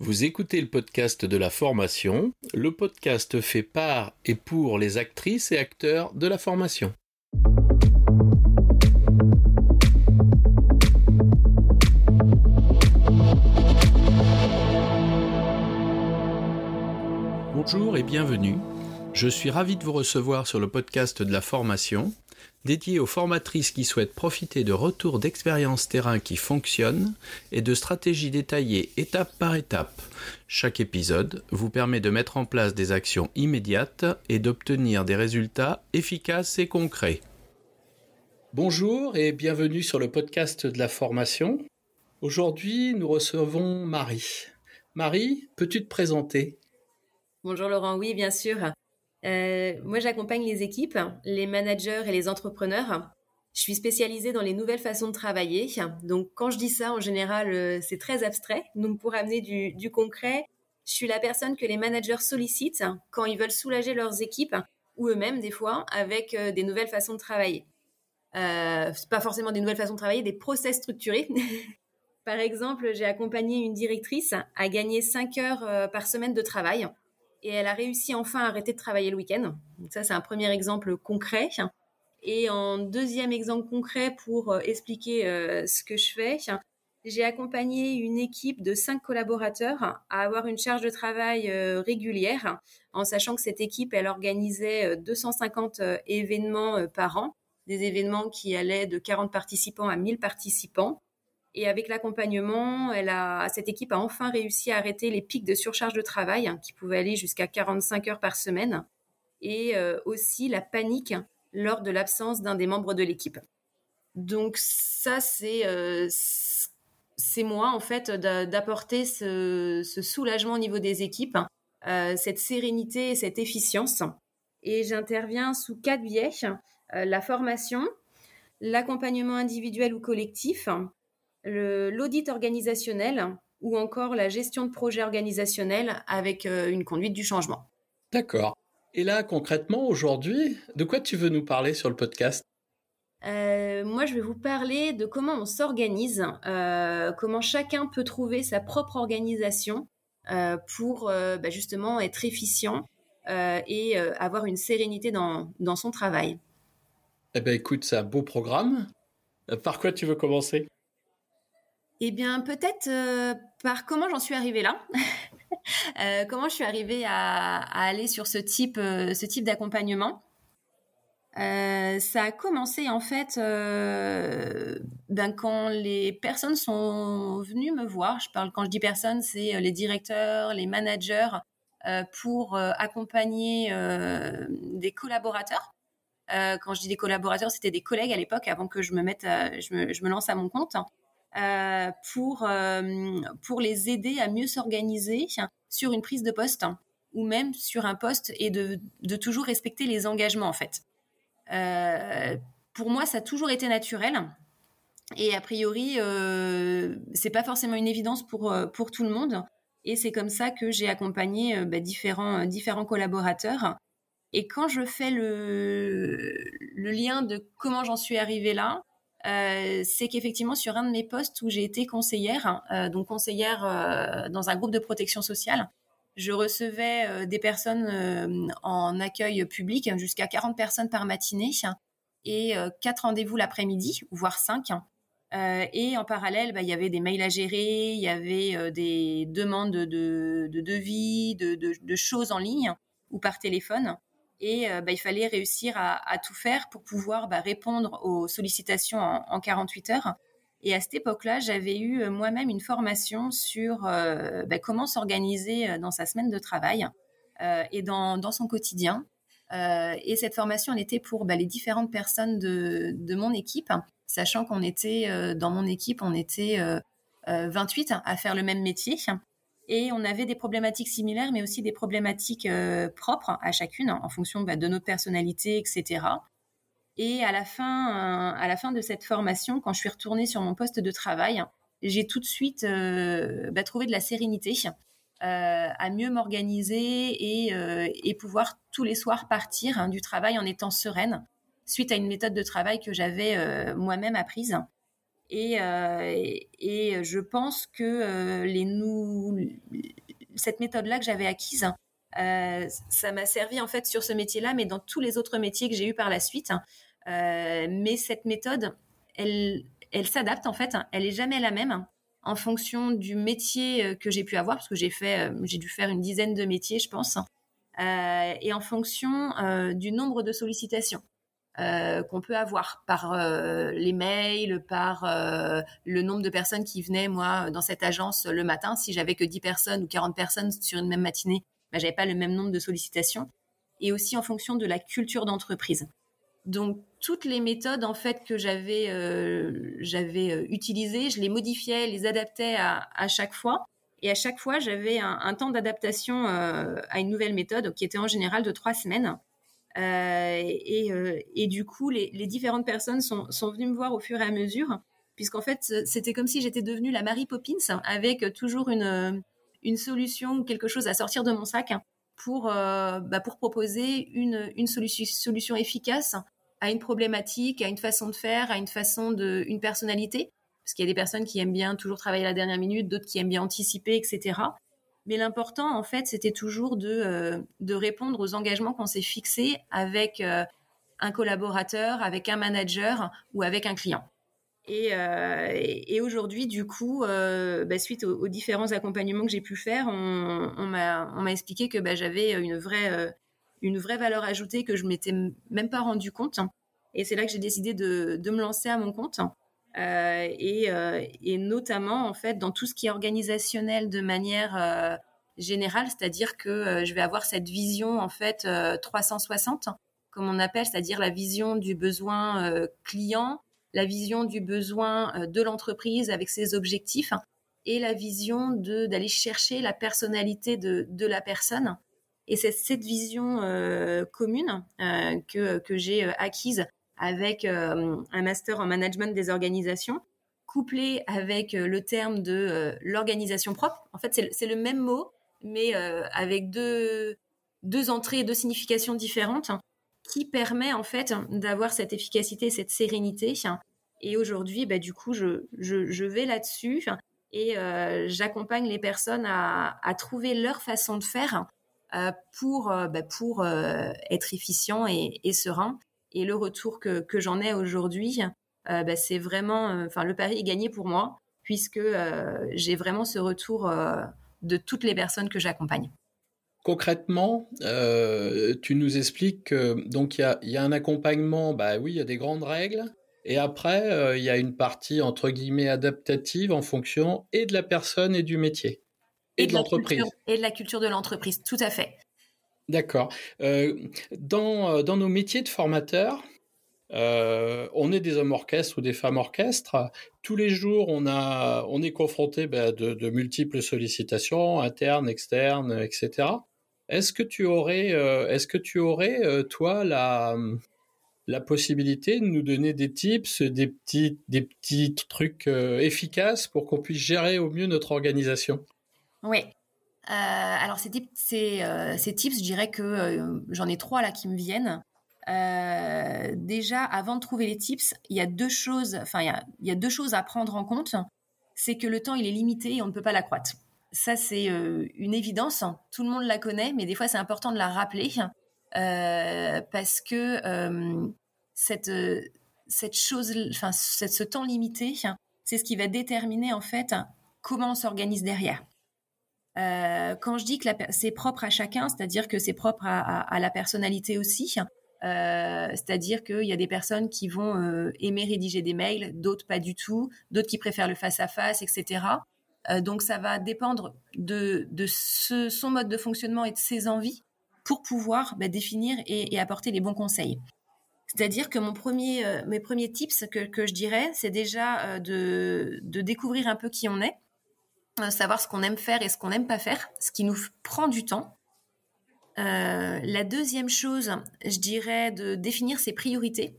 Vous écoutez le podcast de la formation, le podcast fait par et pour les actrices et acteurs de la formation. Bonjour et bienvenue. Je suis ravi de vous recevoir sur le podcast de la formation dédié aux formatrices qui souhaitent profiter de retours d'expériences terrain qui fonctionnent et de stratégies détaillées étape par étape. Chaque épisode vous permet de mettre en place des actions immédiates et d'obtenir des résultats efficaces et concrets. Bonjour et bienvenue sur le podcast de la formation. Aujourd'hui, nous recevons Marie. Marie, peux-tu te présenter? Bonjour Laurent, oui, bien sûr. Euh, moi, j'accompagne les équipes, les managers et les entrepreneurs. Je suis spécialisée dans les nouvelles façons de travailler. Donc, quand je dis ça, en général, euh, c'est très abstrait. Donc, pour amener du, concret, je suis la personne que les managers sollicitent quand ils veulent soulager leurs équipes ou eux-mêmes, des fois, avec euh, des nouvelles façons de travailler. Euh, pas forcément des nouvelles façons de travailler, des process structurés. Par exemple, j'ai accompagné une directrice à gagner 5 heures par semaine de travail et elle a réussi enfin à arrêter de travailler le week-end. Donc ça, c'est un premier exemple concret. Et en deuxième exemple concret pour euh, expliquer euh, ce que je fais, j'ai accompagné une équipe de cinq collaborateurs à avoir une charge de travail euh, régulière, en sachant que cette équipe, elle organisait 250 événements par an, des événements qui allaient de 40 participants à 1000 participants. Et avec l'accompagnement, cette équipe a enfin réussi à arrêter les pics de surcharge de travail hein, qui pouvaient aller jusqu'à 45 heures par semaine et euh, aussi la panique lors de l'absence d'un des membres de l'équipe. Donc ça, c'est euh, moi en fait d'apporter ce, soulagement au niveau des équipes, euh, cette sérénité et cette efficience. Et j'interviens sous quatre biais la formation, l'accompagnement individuel ou collectif, l'audit organisationnel ou encore la gestion de projet organisationnel avec euh, une conduite du changement. D'accord. Et là, concrètement, aujourd'hui, de quoi tu veux nous parler sur le podcast? Euh, moi, je vais vous parler de comment on s'organise, euh, comment chacun peut trouver sa propre organisation pour bah, justement être efficient et avoir une sérénité dans, dans son travail. Eh bien, écoute, c'est un beau programme. Par quoi tu veux commencer? Eh bien, peut-être euh, par comment j'en suis arrivée là? Euh, comment je suis arrivée à, aller sur ce type, euh, type d'accompagnement? ça a commencé en fait ben, quand les personnes sont venues me voir. Je parle quand je dis personnes, c'est les directeurs, les managers pour accompagner des collaborateurs. quand je dis des collaborateurs, c'était des collègues à l'époque, avant que je me mette, je, me, je me lance à mon compte. Euh, pour, euh, pour les aider à mieux s'organiser sur une prise de poste ou même sur un poste et de, de toujours respecter les engagements en fait. Euh, pour moi, ça a toujours été naturel. Et a priori, c'est pas forcément une évidence pour, pour tout le monde. Et c'est comme ça que j'ai accompagné bah, différents, différents collaborateurs. Et quand je fais le, le lien de comment j'en suis arrivée là, euh, c'est qu'effectivement sur un de mes postes où j'ai été conseillère, euh, donc conseillère euh, dans un groupe de protection sociale, je recevais des personnes en accueil public, jusqu'à 40 personnes par matinée, et quatre rendez-vous l'après-midi, voire cinq. et en parallèle, bah, il y avait des mails à gérer, il y avait des demandes de, devis, de, choses en ligne ou par téléphone et euh, bah, il fallait réussir à, tout faire pour pouvoir bah, répondre aux sollicitations en, 48 heures. Et à cette époque-là, j'avais eu euh, moi-même une formation sur euh, bah, comment s'organiser dans sa semaine de travail et dans, son quotidien. et cette formation, elle était pour les différentes personnes de, de mon équipe, sachant qu'on était, dans mon équipe, on était 28 à faire le même métier. Et on avait des problématiques similaires, mais aussi des problématiques euh, propres à chacune, en fonction bah, de notre personnalité, etc. Et à la fin, à la fin de cette formation, quand je suis retournée sur mon poste de travail, j'ai tout de suite euh, bah, trouvé de la sérénité, euh, à mieux m'organiser et, pouvoir tous les soirs partir hein, du travail en étant sereine, suite à une méthode de travail que j'avais moi-même apprise euh, et, je pense que euh, cette méthode-là que j'avais acquise, ça m'a servi en fait sur ce métier-là, mais dans tous les autres métiers que j'ai eu par la suite. mais cette méthode, elle, elle s'adapte en fait. Elle est jamais la même en fonction du métier que j'ai pu avoir, parce que j'ai fait, j'ai dû faire une dizaine de métiers, je pense, et en fonction du nombre de sollicitations. Euh, qu'on peut avoir par euh, les mails, par euh, le nombre de personnes qui venaient, moi, dans cette agence le matin. Si j'avais que 10 personnes ou 40 personnes sur une même matinée, bah, j'avais pas le même nombre de sollicitations. Et aussi en fonction de la culture d'entreprise. Donc, toutes les méthodes, en fait, que j'avais j'avais utilisées, je les modifiais, les adaptais à, à chaque fois. Et à chaque fois, j'avais un, un, temps d'adaptation à une nouvelle méthode qui était en général de trois semaines. Euh, euh, et, du coup, les, différentes personnes sont, venues me voir au fur et à mesure, puisqu'en fait, c'était comme si j'étais devenue la Mary Poppins, avec toujours une, solution ou quelque chose à sortir de mon sac pour, euh, bah, pour proposer une, une solution, solution efficace à une problématique, à une façon de faire, à une façon de, une personnalité. Parce qu'il y a des personnes qui aiment bien toujours travailler à la dernière minute, d'autres qui aiment bien anticiper, etc. Mais l'important, en fait, c'était toujours de, euh, de répondre aux engagements qu'on s'est fixés avec euh, un collaborateur, avec un manager ou avec un client. Et, euh, aujourd'hui, du coup, bah, suite aux, différents accompagnements que j'ai pu faire, on, m'a expliqué que bah, j'avais une vraie, une vraie valeur ajoutée que je m'étais même pas rendu compte. Et c'est là que j'ai décidé de, me lancer à mon compte. Euh, euh, et, notamment en fait dans tout ce qui est organisationnel de manière euh, générale, c'est-à-dire que je vais avoir cette vision en fait 360 comme on appelle, c'est-à-dire la vision du besoin client, la vision du besoin de l'entreprise avec ses objectifs et la vision d'aller chercher la personnalité de, la personne. Et c'est cette vision commune que j'ai acquise avec euh, un master en management des organisations, couplé avec euh, le terme de euh, l'organisation propre. En fait, c'est le, même mot, mais avec deux, deux entrées deux significations différentes, qui permet en fait d'avoir cette efficacité, cette sérénité. Et aujourd'hui, bah, du coup, je, je, vais là-dessus et j'accompagne les personnes à, à, trouver leur façon de faire pour, bah, pour être efficient et, et serein. Et le retour que, que j'en ai aujourd'hui, euh, bah, c'est vraiment, euh, enfin, le pari est gagné pour moi, puisque euh, j'ai vraiment ce retour de toutes les personnes que j'accompagne. Concrètement, tu nous expliques que donc il y a, un accompagnement, bah oui, il y a des grandes règles, et après il y a une partie entre guillemets adaptative en fonction et de la personne et du métier et, de l'entreprise et de la culture de l'entreprise, tout à fait. D'accord. Euh, dans, euh, dans, nos métiers de formateurs, euh, on est des hommes orchestres ou des femmes orchestres. Tous les jours, on, a, on est confronté bah, de, multiples sollicitations internes, externes, etc. Est-ce que tu aurais, est-ce que tu aurais, toi, la, la possibilité de nous donner des tips, des petits, des petits trucs efficaces pour qu'on puisse gérer au mieux notre organisation? Oui. Euh, alors ces, euh, ces, tips, je dirais que euh, j'en ai trois là qui me viennent. déjà, avant de trouver les tips, il y a deux choses. Enfin, il y deux choses à prendre en compte. C'est que le temps il est limité et on ne peut pas l'accroître. Ça c'est une évidence. Tout le monde la connaît, mais des fois c'est important de la rappeler parce que cette cette chose, enfin ce temps limité, c'est ce qui va déterminer en fait comment on s'organise derrière. Euh, quand je dis que c'est propre à chacun, c'est-à-dire que c'est propre à, la personnalité aussi. Euh, c'est-à-dire qu'il y a des personnes qui vont euh, aimer rédiger des mails, d'autres pas du tout, d'autres qui préfèrent le face-à-face, etc. donc ça va dépendre de, son mode de fonctionnement et de ses envies pour pouvoir bah, définir et, apporter les bons conseils. C'est-à-dire que mon premier, mes premiers tips que, je dirais, c'est déjà de, découvrir un peu qui on est, savoir ce qu'on aime faire et ce qu'on n'aime pas faire, ce qui nous prend du temps. Euh, la deuxième chose, je dirais de définir ses priorités.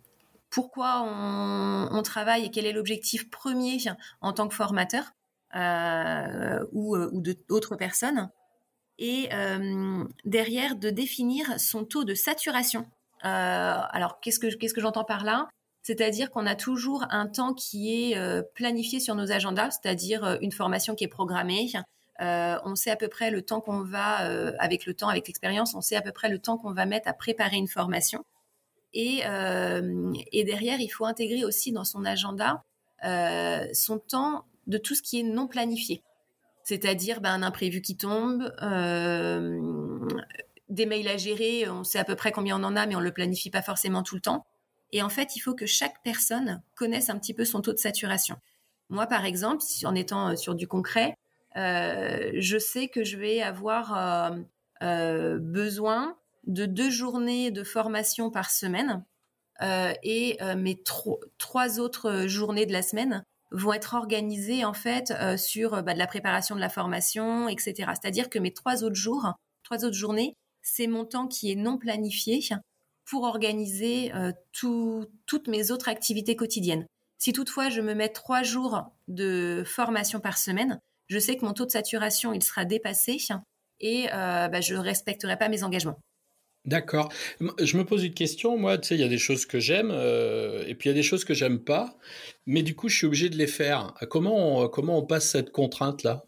Pourquoi on, travaille et quel est l'objectif premier en tant que formateur euh, ou, d'autres personnes. Et derrière, de définir son taux de saturation. alors, qu'est-ce que, qu'est-ce que j'entends par là? C'est-à-dire qu'on a toujours un temps qui est euh, planifié sur nos agendas, c'est-à-dire euh, une formation qui est programmée, on sait à peu près le temps qu'on va, avec le temps, avec l'expérience, on sait à peu près le temps qu'on va mettre à préparer une formation. Et, et derrière, il faut intégrer aussi dans son agenda son temps de tout ce qui est non planifié. C'est-à-dire ben, un imprévu qui tombe, des mails à gérer, on sait à peu près combien on en a, mais on ne le planifie pas forcément tout le temps. Et en fait, il faut que chaque personne connaisse un petit peu son taux de saturation. Moi, par exemple, en étant euh, sur du concret, euh, je sais que je vais avoir euh, besoin de deux journées de formation par semaine et mes trois autres journées de la semaine vont être organisées en fait sur bah, de la préparation de la formation, etc. C'est-à-dire que mes trois autres jours, trois autres journées, c'est mon temps qui est non planifié pour organiser euh, toutes mes autres activités quotidiennes. Si toutefois je me mets trois jours de formation par semaine, je sais que mon taux de saturation il sera dépassé et euh, bah, je ne respecterai pas mes engagements. D'accord. Je me pose une question. Moi, tu sais, il y a des choses que j'aime euh, et puis il y a des choses que j'aime pas. Mais du coup, je suis obligé de les faire. Comment comment on passe cette contrainte là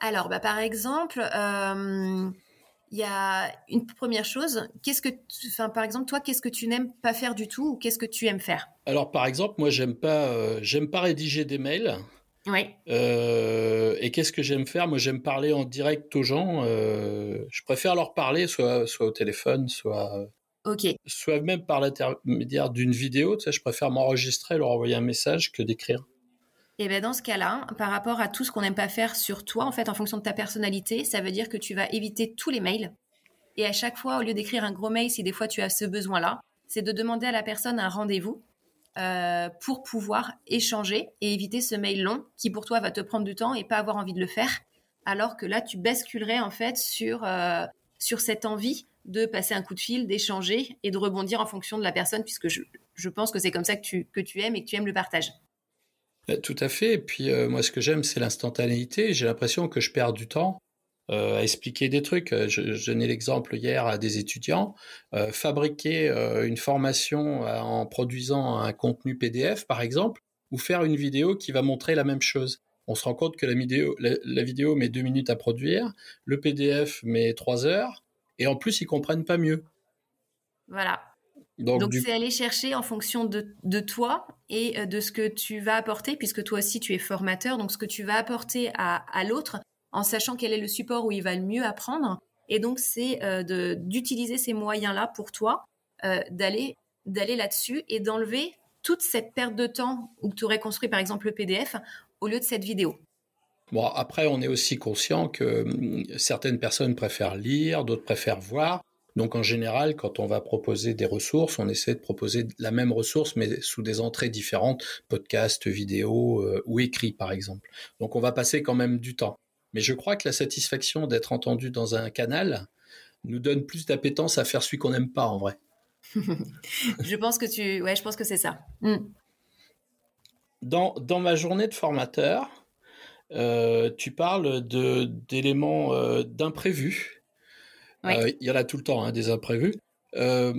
Alors, bah, par exemple, il y a une première chose. Qu'est-ce que, enfin, par exemple, toi, qu'est-ce que tu n'aimes pas faire du tout ou qu'est-ce que tu aimes faire? Alors, par exemple, moi, j'aime pas, euh, j'aime pas rédiger des mails. Oui. Euh, et qu'est-ce que j'aime faire? Moi, j'aime parler en direct aux gens. Euh, je préfère leur parler, soit, soit au téléphone, soit, ok, soit même par l'intermédiaire d'une vidéo. Tu sais, je préfère m'enregistrer, leur envoyer un message que d'écrire. Et bien dans ce cas-là, par rapport à tout ce qu'on n'aime pas faire sur toi, en fait, en fonction de ta personnalité, ça veut dire que tu vas éviter tous les mails. Et à chaque fois, au lieu d'écrire un gros mail, si des fois tu as ce besoin-là, c'est de demander à la personne un rendez-vous euh, pour pouvoir échanger et éviter ce mail long qui pour toi va te prendre du temps et pas avoir envie de le faire. Alors que là, tu basculerais en fait sur, euh, cette envie de passer un coup de fil, d'échanger et de rebondir en fonction de la personne, puisque je, je pense que c'est comme ça que tu, que tu aimes et que tu aimes le partage. Euh, tout à fait. Et puis euh, moi, ce que j'aime, c'est l'instantanéité. J'ai l'impression que je perds du temps euh, à expliquer des trucs. Je, je donnais l'exemple hier à des étudiants. fabriquer une formation en produisant un contenu PDF, par exemple, ou faire une vidéo qui va montrer la même chose. On se rend compte que la vidéo, la vidéo met deux minutes à produire, le PDF met trois heures, et en plus, ils comprennent pas mieux. Voilà. Donc, c'est aller chercher en fonction de, toi et euh, de ce que tu vas apporter, puisque toi aussi tu es formateur, donc ce que tu vas apporter à, l'autre, en sachant quel est le support où il va le mieux apprendre. Et donc c'est euh, d'utiliser ces moyens-là pour toi, euh, d'aller d'aller là-dessus et d'enlever toute cette perte de temps où tu aurais construit par exemple le PDF au lieu de cette vidéo. Bon, après, on est aussi conscient que hum, certaines personnes préfèrent lire, d'autres préfèrent voir. Donc en général, quand on va proposer des ressources, on essaie de proposer la même ressource mais sous des entrées différentes, podcast, vidéo euh, ou écrit par exemple. Donc on va passer quand même du temps. Mais je crois que la satisfaction d'être entendu dans un canal nous donne plus d'appétence à faire celui qu'on n'aime pas en vrai. je pense que tu, ouais, je pense que c'est ça. Mm. Dans, dans ma journée de formateur, euh, tu parles de d'éléments euh, d'imprévus euh, il y en a tout le temps, hein, des imprévus. Euh,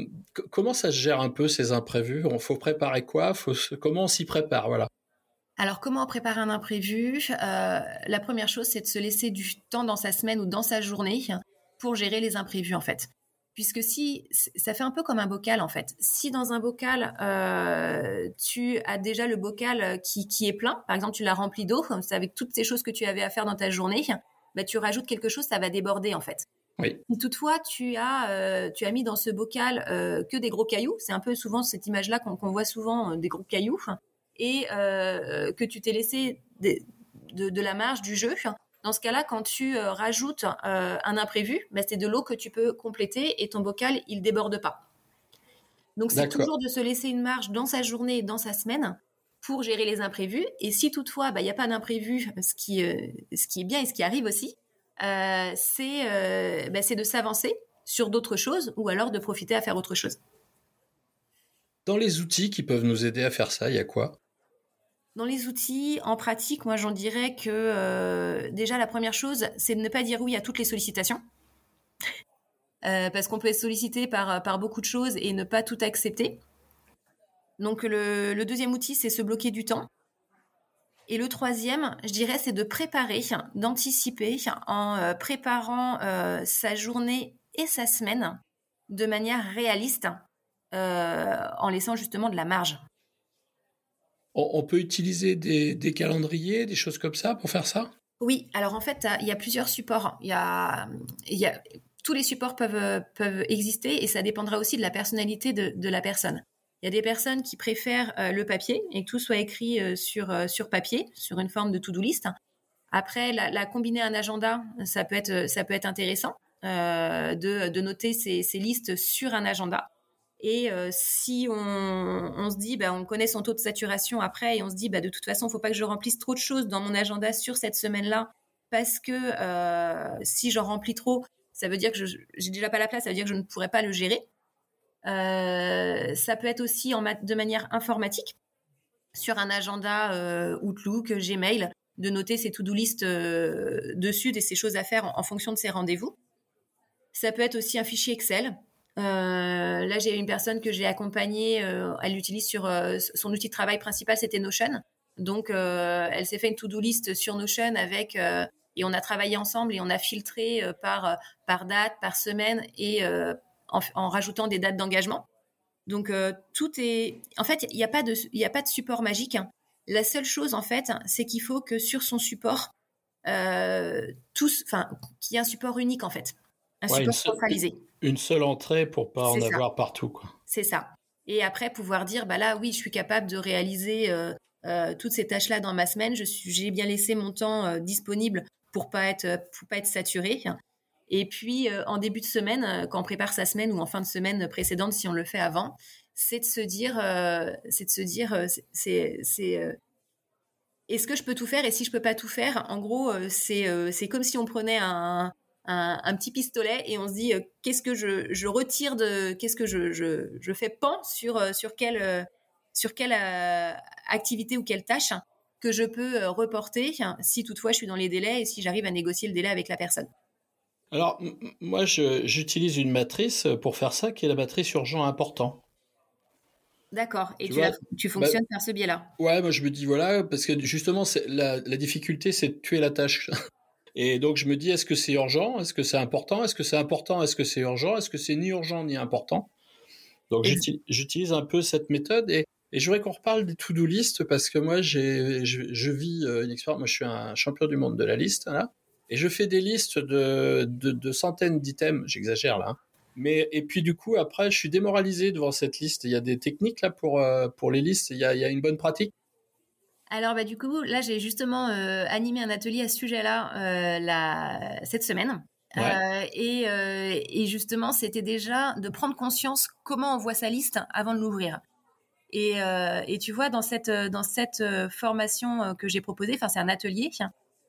comment ça se gère un peu ces imprévus? On faut préparer quoi? Faut Comment on s'y prépare? Voilà. Alors, comment préparer un imprévu? Euh, La première chose, c'est de se laisser du temps dans sa semaine ou dans sa journée pour gérer les imprévus, en fait. Puisque si, ça fait un peu comme un bocal, en fait. Si dans un bocal, tu as déjà le bocal qui, qui est plein, par exemple, tu l'as rempli d'eau, avec toutes ces choses que tu avais à faire dans ta journée, bah, tu rajoutes quelque chose, ça va déborder, en fait. Oui. toutefois tu as, euh, tu as mis dans ce bocal euh, que des gros cailloux, c'est un peu souvent cette image-là qu'on voit souvent euh, des gros cailloux, et que tu t'es laissé de, la marge du jeu. Dans ce cas-là, quand tu rajoutes un imprévu, bah, c'est de l'eau que tu peux compléter et ton bocal il déborde pas. Donc c'est toujours de se laisser une marge dans sa journée et dans sa semaine pour gérer les imprévus. Et si toutefois bah, il n'y a pas d'imprévu, ce qui, ce qui est bien et ce qui arrive aussi, euh, euh, bah, c'est de s'avancer sur d'autres choses ou alors de profiter à faire autre chose. Dans les outils qui peuvent nous aider à faire ça, il y a quoi? Dans les outils, en pratique, moi j'en dirais que euh, déjà la première chose, c'est de ne pas dire oui à toutes les sollicitations. parce qu'on peut être sollicité par, par beaucoup de choses et ne pas tout accepter. Donc le, le deuxième outil, c'est se bloquer du temps. Et le troisième, je dirais, c'est de préparer, d'anticiper en euh, préparant euh, sa journée et sa semaine de manière réaliste, en laissant justement de la marge. On, peut utiliser des, calendriers, des choses comme ça pour faire ça? Oui, alors en fait, il y a plusieurs supports. Il y a, il y a tous les supports peuvent, peuvent exister et ça dépendra aussi de la personnalité de, la personne. Il y a des personnes qui préfèrent euh, le papier et que tout soit écrit euh, sur, euh, sur papier, sur une forme de to-do list. Après, la, combiner un agenda, ça peut être, ça peut être intéressant de, de, noter ces, ces, listes sur un agenda. Et si on, on, se dit, bah, on connaît son taux de saturation après, et on se dit, bah, de toute façon, il ne faut pas que je remplisse trop de choses dans mon agenda sur cette semaine-là, parce que si j'en remplis trop, ça veut dire que je j'ai déjà pas la place, ça veut dire que je ne pourrais pas le gérer. Euh, ça peut être aussi en de manière informatique sur un agenda euh, Outlook, Gmail, de noter ses to-do list euh, dessus et ses choses à faire en, fonction de ses rendez-vous. Ça peut être aussi un fichier Excel. là, j'ai une personne que j'ai accompagnée. elle utilise sur son outil de travail principal, c'était Notion. Donc, elle s'est fait une to-do list sur Notion avec et on a travaillé ensemble et on a filtré euh, par, euh, par date, par semaine et euh, en, rajoutant des dates d'engagement. Donc tout est, en fait, il n'y a pas de, il a pas de support magique. Hein. La seule chose en fait, c'est qu'il faut que sur son support, tous, enfin, qu'il y ait un support unique en fait, un support centralisé. Une seule entrée pour pas en avoir partout, C'est ça. Et après pouvoir dire, bah là, oui, je suis capable de réaliser toutes ces tâches-là dans ma semaine. Je suis, j'ai bien laissé mon temps disponible pour pas être pour pas être saturé. Et puis euh, en début de semaine, euh, quand on prépare sa semaine ou en fin de semaine précédente, si on le fait avant, c'est de se dire, euh, c'est de se dire, c'est c'est est-ce que je peux tout faire et si je peux pas tout faire, en gros, c'est c'est comme si on prenait un, un, petit pistolet et on se dit qu'est-ce que je, je, retire de qu'est-ce que je, je, je, fais pan sur sur quelle sur quelle activité ou quelle tâche que je peux reporter si toutefois je suis dans les délais et si j'arrive à négocier le délai avec la personne. Alors, moi, j'utilise une matrice pour faire ça, qui est la matrice urgent important. D'accord. Et tu, tu, fonctionnes bah par ce biais-là? Ouais, moi, je me dis, voilà, parce que justement, la, la difficulté, c'est de tuer la tâche. Et donc, je me dis, est-ce que c'est urgent? Est-ce que c'est important? Est-ce que c'est important? Est-ce que c'est urgent? Est-ce que c'est ni urgent ni important? Donc, j'utilise un peu cette méthode. Et et je voudrais qu'on reparle des to-do list parce que moi, j'ai, je, vis euh, une expérience. Moi, je suis un champion du monde de la liste, là. Et je fais des listes de, de, centaines d'items. J'exagère, là. Hein. Mais, et puis, du coup, après, je suis démoralisé devant cette liste. Il y a des techniques, là, pour, euh, pour les listes. Il y a, il y a une bonne pratique. Alors, bah, du coup, là, j'ai justement euh, animé un atelier à ce sujet-là la, cette semaine. et, et, justement, c'était déjà de prendre conscience comment on voit sa liste avant de l'ouvrir. Euh, et, tu vois, dans cette, euh, dans cette euh, formation que j'ai proposée, enfin c'est un atelier,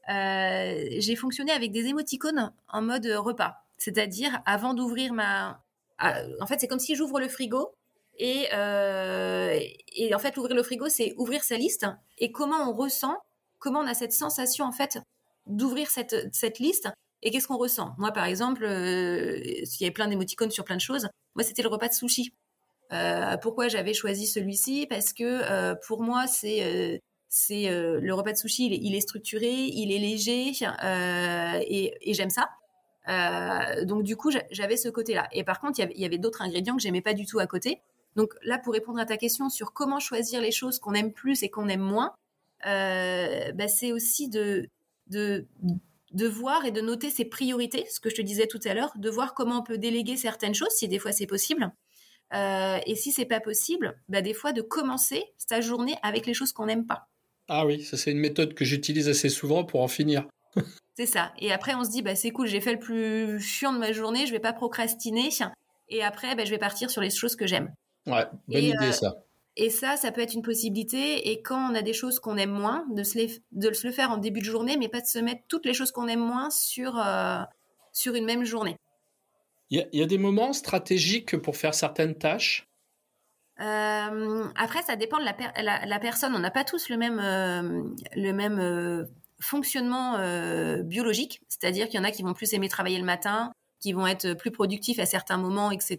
j'ai fonctionné avec des émoticônes en mode repas. C'est-à-dire, avant d'ouvrir ma... En fait, c'est comme si j'ouvre le frigo et, et en fait, ouvrir le frigo, c'est ouvrir sa liste et comment on ressent, comment on a cette sensation en fait d'ouvrir cette, cette liste et qu'est-ce qu'on ressent? Moi, par exemple, s'il y avait plein d'émoticônes sur plein de choses, moi, c'était le repas de sushi. Euh, pourquoi j'avais choisi celui-ci? Parce que euh, pour moi, c'est euh, c'est le repas de sushi, il est, structuré, il est léger et, j'aime ça. donc du coup, j'avais ce côté-là. Et par contre, il y avait, d'autres ingrédients que j'aimais pas du tout à côté. Donc là, pour répondre à ta question sur comment choisir les choses qu'on aime plus et qu'on aime moins, bah, c'est aussi de, voir et de noter ses priorités, ce que je te disais tout à l'heure, de voir comment on peut déléguer certaines choses, si des fois c'est possible, euh, et si c'est pas possible, bah, des fois de commencer sa journée avec les choses qu'on n'aime pas. Ah oui, ça c'est une méthode que j'utilise assez souvent pour en finir. c'est ça. Et après on se dit bah c'est cool, j'ai fait le plus chiant de ma journée, je vais pas procrastiner. Et après bah, je vais partir sur les choses que j'aime. Ouais, bonne idée euh, ça. Et ça, ça peut être une possibilité. Et quand on a des choses qu'on aime moins, de se, de se le faire en début de journée, mais pas de se mettre toutes les choses qu'on aime moins sur, euh, sur une même journée. Il y, a des moments stratégiques pour faire certaines tâches euh, Après, ça dépend de la, personne. On n'a pas tous le même, euh, le même euh, fonctionnement biologique. C'est-à-dire qu'il y en a qui vont plus aimer travailler le matin, qui vont être plus productifs à certains moments, etc.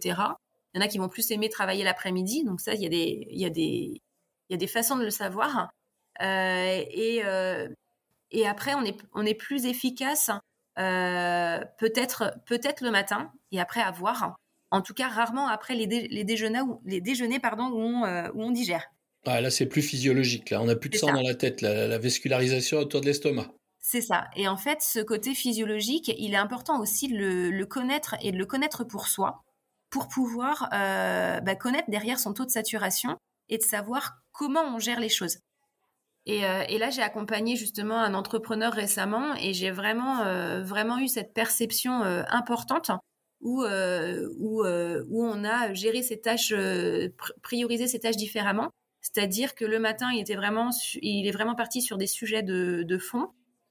Il y en a qui vont plus aimer travailler l'après-midi. Donc ça, il y a des, il y a des, il y a des façons de le savoir. et, et après, on est, on est plus efficace peut-être peut-être le matin et après à voir. En tout cas, rarement après les, les déjeuners, les déjeuners pardon, où, on, où on digère. Ah, là, c'est plus physiologique. Là, on n'a plus de sang dans la tête, la, la vascularisation autour de l'estomac. C'est ça. Et en fait, ce côté physiologique, il est important aussi de le, connaître et de le connaître pour soi, pour pouvoir euh, bah, connaître derrière son taux de saturation et de savoir comment on gère les choses. Et, euh, là, j'ai accompagné justement un entrepreneur récemment et j'ai vraiment, euh, vraiment eu cette perception importante où, où, où on a géré ses tâches, priorisé ses tâches différemment. C'est-à-dire que le matin, il était vraiment, il est vraiment parti sur des sujets de, de fond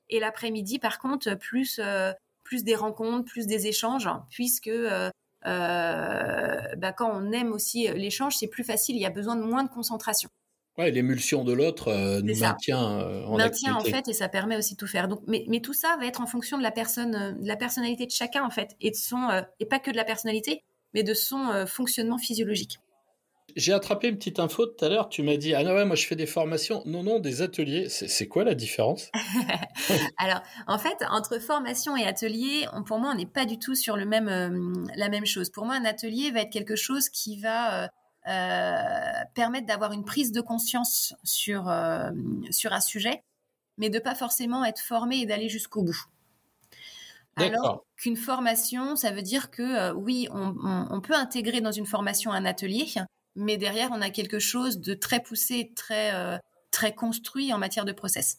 et l'après-midi, par contre, plus, euh, plus des rencontres, plus des échanges, puisque euh, euh, bah, quand on aime aussi l'échange, c'est plus facile, il y a besoin de moins de concentration. Ouais, l'émulsion de l'autre nous maintient en maintient en fait et ça permet aussi de tout faire. Donc, mais, mais tout ça va être en fonction de la personne, de la personnalité de chacun en fait et de son et pas que de la personnalité, mais de son fonctionnement physiologique. J'ai attrapé une petite info tout à l'heure. Tu m'as dit, ah non, ouais, moi je fais des formations. Non, non, des ateliers. C'est quoi la différence? Alors, en fait, entre formation et atelier, pour moi, on n'est pas du tout sur le même, euh, la même chose. Pour moi, un atelier va être quelque chose qui va euh, euh, permettre d'avoir une prise de conscience sur, sur un sujet, mais de pas forcément être formé et d'aller jusqu'au bout. Alors qu'une formation, ça veut dire que oui, on, on, peut intégrer dans une formation un atelier, mais derrière, on a quelque chose de très poussé, très, euh, très construit en matière de process.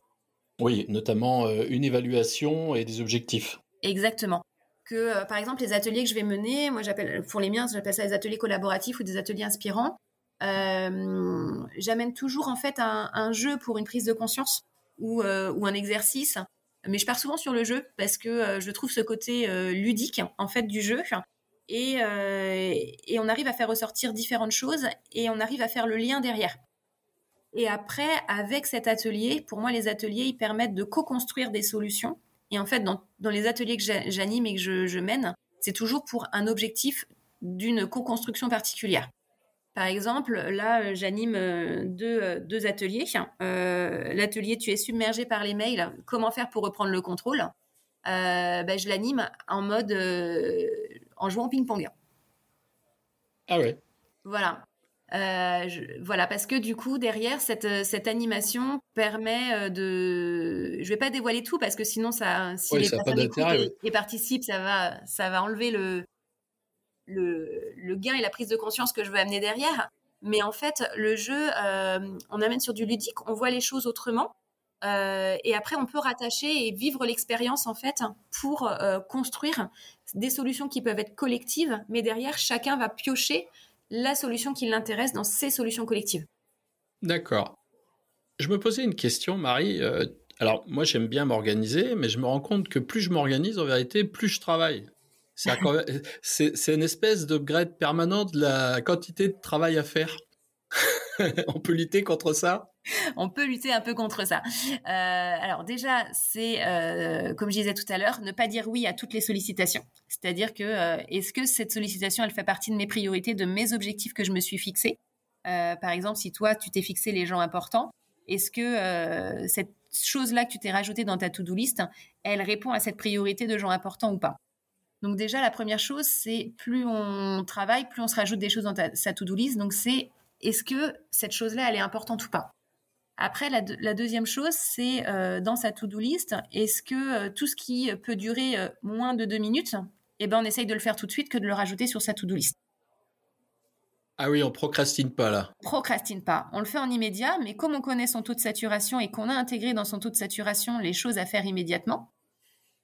Oui, notamment euh, une évaluation et des objectifs. Exactement. Que, euh, par exemple, les ateliers que je vais mener, moi, j'appelle, pour les miens, j'appelle ça des ateliers collaboratifs ou des ateliers inspirants. J'amène toujours, en fait, un, jeu pour une prise de conscience ou, ou un exercice. Mais je pars souvent sur le jeu parce que je trouve ce côté ludique, en fait, du jeu euh, et, on arrive à faire ressortir différentes choses et on arrive à faire le lien derrière. Et après, avec cet atelier, pour moi, les ateliers, ils permettent de co-construire des solutions. Et en fait, dans, les ateliers que j'anime et que je, mène, c'est toujours pour un objectif d'une co-construction particulière. Par exemple, là, j'anime euh, euh, deux, ateliers. L'atelier Tu es submergé par les mails, comment faire pour reprendre le contrôle? Ben, Je l'anime en mode en jouant au ping-pong. Ah ouais. Voilà. Euh, voilà, parce que du coup, derrière, cette, euh, cette animation permet euh, de... Je vais pas dévoiler tout, parce que sinon, ça, si les personnes et, participent, ça va, ça va enlever le, le, le, gain et la prise de conscience que je veux amener derrière. Mais en fait, le jeu, on amène sur du ludique, on voit les choses autrement. Euh, et après, on peut rattacher et vivre l'expérience en fait pour construire des solutions qui peuvent être collectives, mais derrière, chacun va piocher la solution qui l'intéresse dans ses solutions collectives. D'accord. Je me posais une question, Marie. Euh, alors, moi, j'aime bien m'organiser, mais je me rends compte que plus je m'organise, en vérité, plus je travaille. C'est une espèce d'upgrade permanent de la quantité de travail à faire. on peut lutter contre ça? on peut lutter un peu contre ça. Euh, alors déjà, c'est euh, comme je disais tout à l'heure, ne pas dire oui à toutes les sollicitations. C'est-à-dire que euh, est-ce que cette sollicitation, elle fait partie de mes priorités, de mes objectifs que je me suis fixés? Par exemple, si toi, tu t'es fixé les gens importants, est-ce que cette chose-là que tu t'es rajoutée dans ta to-do list, elle répond à cette priorité de gens importants ou pas? Donc déjà, la première chose, c'est plus on travaille, plus on se rajoute des choses dans sa to-do list. Donc c'est est-ce que cette chose-là, elle est importante ou pas? Après, la, deuxième chose, c'est euh, dans sa to-do list, est-ce que euh, tout ce qui peut durer euh, moins de deux minutes, eh ben, on essaye de le faire tout de suite que de le rajouter sur sa to-do list. Ah oui, on procrastine pas là. Procrastine pas. On le fait en immédiat, mais comme on connaît son taux de saturation et qu'on a intégré dans son taux de saturation les choses à faire immédiatement,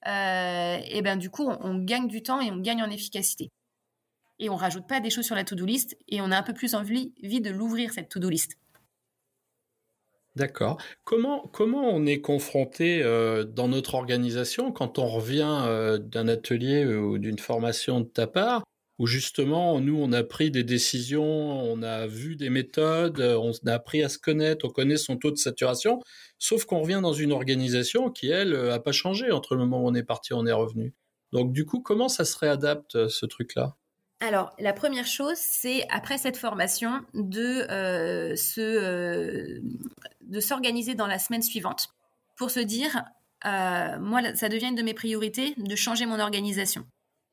eh ben du coup, on, gagne du temps et on gagne en efficacité. Et on rajoute pas des choses sur la to-do list et on a un peu plus envie, envie de l'ouvrir cette to-do list. D'accord. Comment comment on est confronté euh, dans notre organisation quand on revient euh, d'un atelier ou d'une formation de ta part où justement nous on a pris des décisions, on a vu des méthodes, on a appris à se connaître, on connaît son taux de saturation, sauf qu'on revient dans une organisation qui elle a pas changé entre le moment où on est parti et on est revenu. Donc du coup comment ça se réadapte ce truc là alors, la première chose, c'est après cette formation de euh, se, euh, de s'organiser dans la semaine suivante pour se dire, euh, moi, ça devient une de mes priorités de changer mon organisation.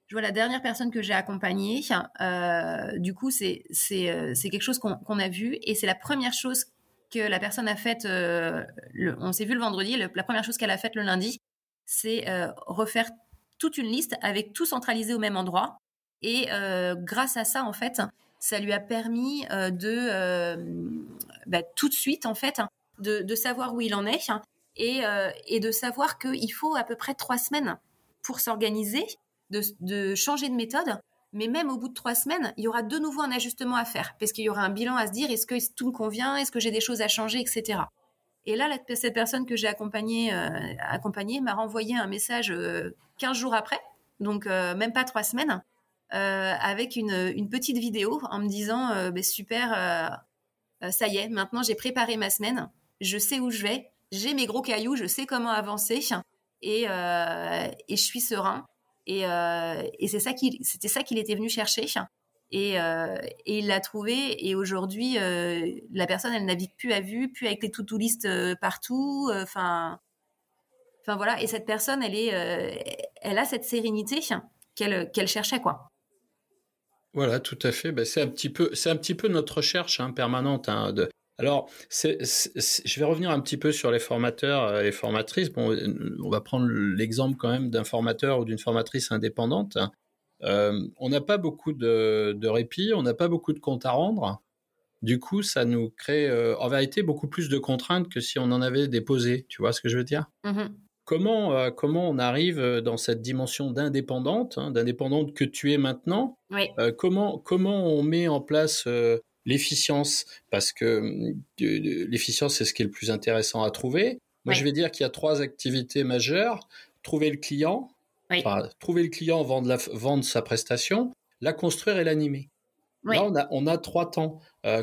Je vois la dernière personne que j'ai accompagnée. du coup, c'est c'est c'est quelque chose qu'on a vu et c'est la première chose que la personne a faite. on s'est vu le vendredi. la première chose qu'elle a faite le lundi, c'est refaire toute une liste avec tout centralisé au même endroit et euh, grâce à ça, en fait, ça lui a permis euh, de euh, bah, tout de suite, en fait, de, savoir où il en est et, de savoir qu'il faut à peu près trois semaines pour s'organiser, de, changer de méthode. Mais même au bout de trois semaines, il y aura de nouveau un ajustement à faire, parce qu'il y aura un bilan à se dire est-ce que tout me convient, est-ce que j'ai des choses à changer, etc. Et là, cette personne que j'ai accompagnée, m'a renvoyé un message 15 jours après, donc même pas trois semaines, euh, avec une, petite vidéo en me disant euh, ben, super, euh, ça y est, maintenant j'ai préparé ma semaine, je sais où je vais, j'ai mes gros cailloux, je sais comment avancer et, je suis serein. Et, c'est ça qu'il, c'était ça qu'il était venu chercher. Et, il l'a trouvé. Et aujourd'hui, la personne, elle navigue plus à vue, plus avec les to-do list partout. Enfin, voilà. Et cette personne, elle a cette sérénité qu'elle qu'elle cherchait quoi. Voilà, tout à fait. Ben, c'est un petit peu, c'est un petit peu notre recherche hein, permanente. Hein. Alors, je vais revenir un petit peu sur les formateurs et les formatrices. Bon, on va prendre l'exemple quand même d'un formateur ou d'une formatrice indépendante. Euh, on n'a pas beaucoup de, de répit, on n'a pas beaucoup de comptes à rendre. Du coup, ça nous crée, euh, en vérité, beaucoup plus de contraintes que si on en avait déposé. Tu vois ce que je veux dire? Mmh Comment, euh, comment on arrive euh, dans cette dimension d'indépendante, hein, d'indépendante que tu es maintenant euh, comment, comment on met en place l'efficience? Parce que l'efficience, c'est ce qui est le plus intéressant à trouver. Moi, je vais dire qu'il y a trois activités majeures. Trouver le client, trouver le client, vendre, la, vendre sa prestation, la construire et l'animer. Là, on a, on a trois temps.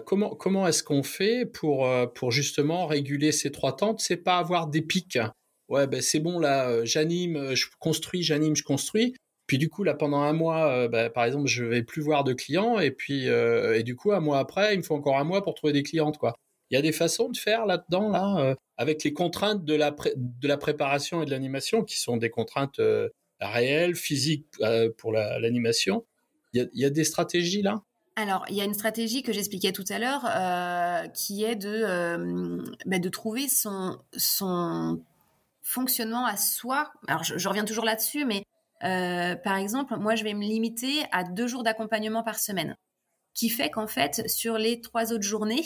comment comment est-ce qu'on fait pour, pour justement réguler ces trois temps? C'est pas avoir des pics ouais, ben c'est bon, là, euh, j'anime, euh, je construis, j'anime, je construis. Puis du coup, là, pendant un mois, euh, ben, par exemple, je vais plus voir de clients. Et puis, et du coup, un mois après, il me faut encore un mois pour trouver des clientes, quoi. Il y a des façons de faire là-dedans, là, avec les contraintes de la, de la préparation et de l'animation, qui sont des contraintes réelles, physiques pour l'animation. il, y a des stratégies là? Alors, il y a une stratégie que j'expliquais tout à l'heure, qui est de, ben, de trouver son, son fonctionnement à soi. Alors, je, reviens toujours là-dessus, mais euh, par exemple, moi, je vais me limiter à deux jours d'accompagnement par semaine, qui fait qu'en fait, sur les trois autres journées,